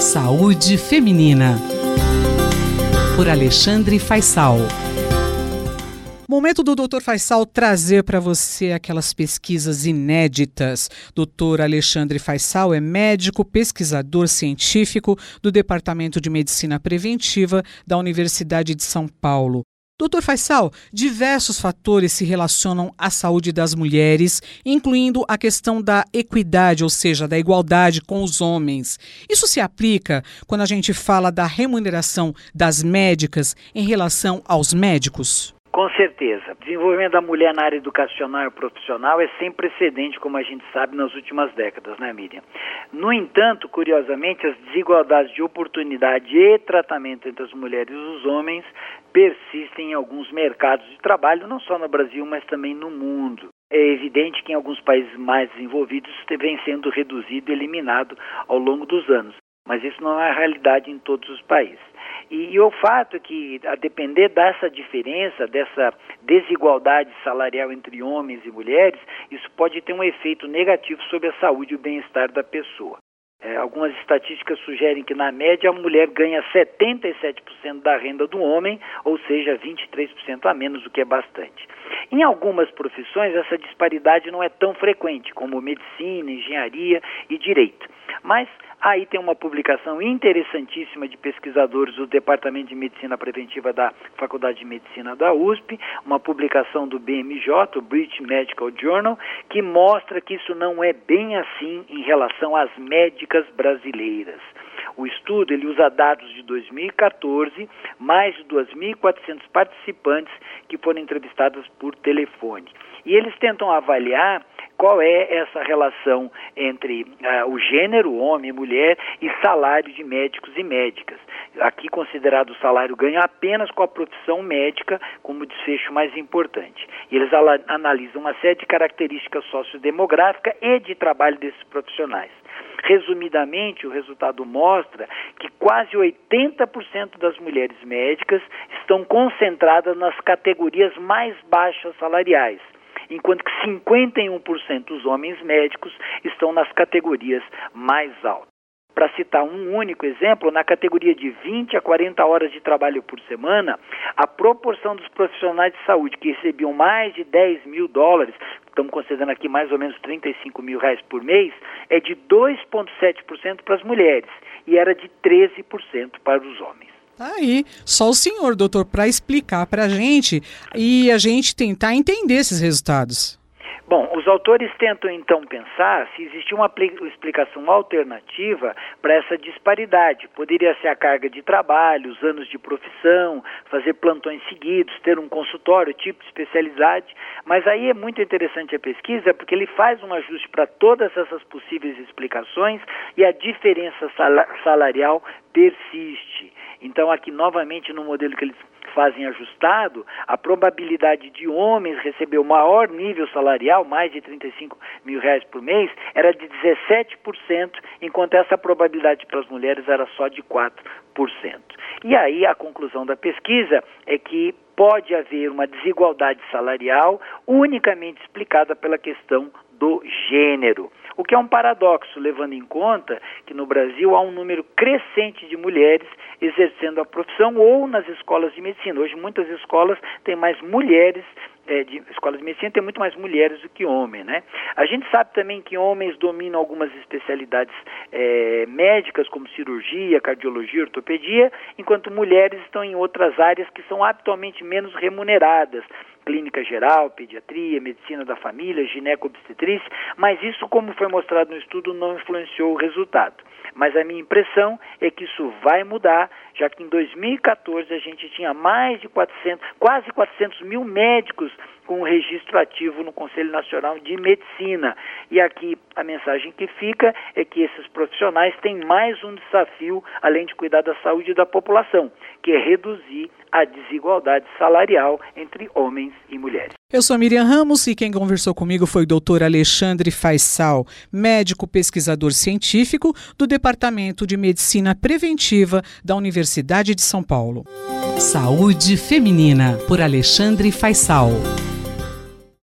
Saúde Feminina. Por Alexandre Faisal. Momento do Dr. Faisal trazer para você aquelas pesquisas inéditas. Dr. Alexandre Faisal é médico, pesquisador científico do Departamento de Medicina Preventiva da Universidade de São Paulo. Doutor Faisal, diversos fatores se relacionam à saúde das mulheres, incluindo a questão da equidade, ou seja, da igualdade com os homens. Isso se aplica quando a gente fala da remuneração das médicas em relação aos médicos? Com certeza. O desenvolvimento da mulher na área educacional e profissional é sem precedente, como a gente sabe, nas últimas décadas, né, Miriam? No entanto, curiosamente, as desigualdades de oportunidade e tratamento entre as mulheres e os homens persistem em alguns mercados de trabalho, não só no Brasil, mas também no mundo. É evidente que em alguns países mais desenvolvidos vem sendo reduzido e eliminado ao longo dos anos, mas isso não é a realidade em todos os países. E, e, o fato é que, a depender dessa diferença, dessa desigualdade salarial entre homens e mulheres, isso pode ter um efeito negativo sobre a saúde e o bem-estar da pessoa. É, algumas estatísticas sugerem que, na média, a mulher ganha 77% da renda do homem, ou seja, 23% a menos, o que é bastante. Em algumas profissões, essa disparidade não é tão frequente, como medicina, engenharia e direito. Mas Aí tem uma publicação interessantíssima de pesquisadores do Departamento de Medicina Preventiva da Faculdade de Medicina da USP, uma publicação do BMJ, o British Medical Journal, que mostra que isso não é bem assim em relação às médicas brasileiras. O estudo ele usa dados de 2014, mais de 2.400 participantes que foram entrevistados por telefone. E eles tentam avaliar qual é essa relação entre uh, o gênero, homem e mulher, e salário de médicos e médicas. Aqui considerado o salário ganho apenas com a profissão médica como desfecho mais importante. E eles analisam uma série de características sociodemográficas e de trabalho desses profissionais. Resumidamente, o resultado mostra que quase 80% das mulheres médicas estão concentradas nas categorias mais baixas salariais enquanto que 51% dos homens médicos estão nas categorias mais altas. Para citar um único exemplo, na categoria de 20 a 40 horas de trabalho por semana, a proporção dos profissionais de saúde que recebiam mais de 10 mil dólares, estamos considerando aqui mais ou menos 35 mil reais por mês, é de 2,7% para as mulheres e era de 13% para os homens. Tá aí, só o senhor, doutor, para explicar para a gente e a gente tentar entender esses resultados. Bom, os autores tentam então pensar se existe uma explicação alternativa para essa disparidade. Poderia ser a carga de trabalho, os anos de profissão, fazer plantões seguidos, ter um consultório, tipo de especialidade. Mas aí é muito interessante a pesquisa porque ele faz um ajuste para todas essas possíveis explicações e a diferença salarial persiste. Então, aqui novamente no modelo que eles fazem ajustado, a probabilidade de homens receber o maior nível salarial, mais de 35 mil reais por mês, era de 17%, enquanto essa probabilidade para as mulheres era só de 4%. E aí a conclusão da pesquisa é que pode haver uma desigualdade salarial unicamente explicada pela questão do gênero. O que é um paradoxo, levando em conta que no Brasil há um número crescente de mulheres exercendo a profissão ou nas escolas de medicina. Hoje muitas escolas têm mais mulheres é, de escolas de medicina tem muito mais mulheres do que homens, né? A gente sabe também que homens dominam algumas especialidades é, médicas, como cirurgia, cardiologia, ortopedia, enquanto mulheres estão em outras áreas que são habitualmente menos remuneradas, clínica geral, pediatria, medicina da família, gineco-obstetrícia, mas isso, como foi mostrado no estudo, não influenciou o resultado. Mas a minha impressão é que isso vai mudar, já que em 2014 a gente tinha mais de 400, quase 400 mil médicos com registro ativo no Conselho Nacional de Medicina. E aqui a mensagem que fica é que esses profissionais têm mais um desafio, além de cuidar da saúde da população, que é reduzir a desigualdade salarial entre homens e mulheres. Eu sou Miriam Ramos e quem conversou comigo foi o doutor Alexandre Faisal, médico pesquisador científico do Departamento de Medicina Preventiva da Universidade de São Paulo. Saúde Feminina, por Alexandre Faisal.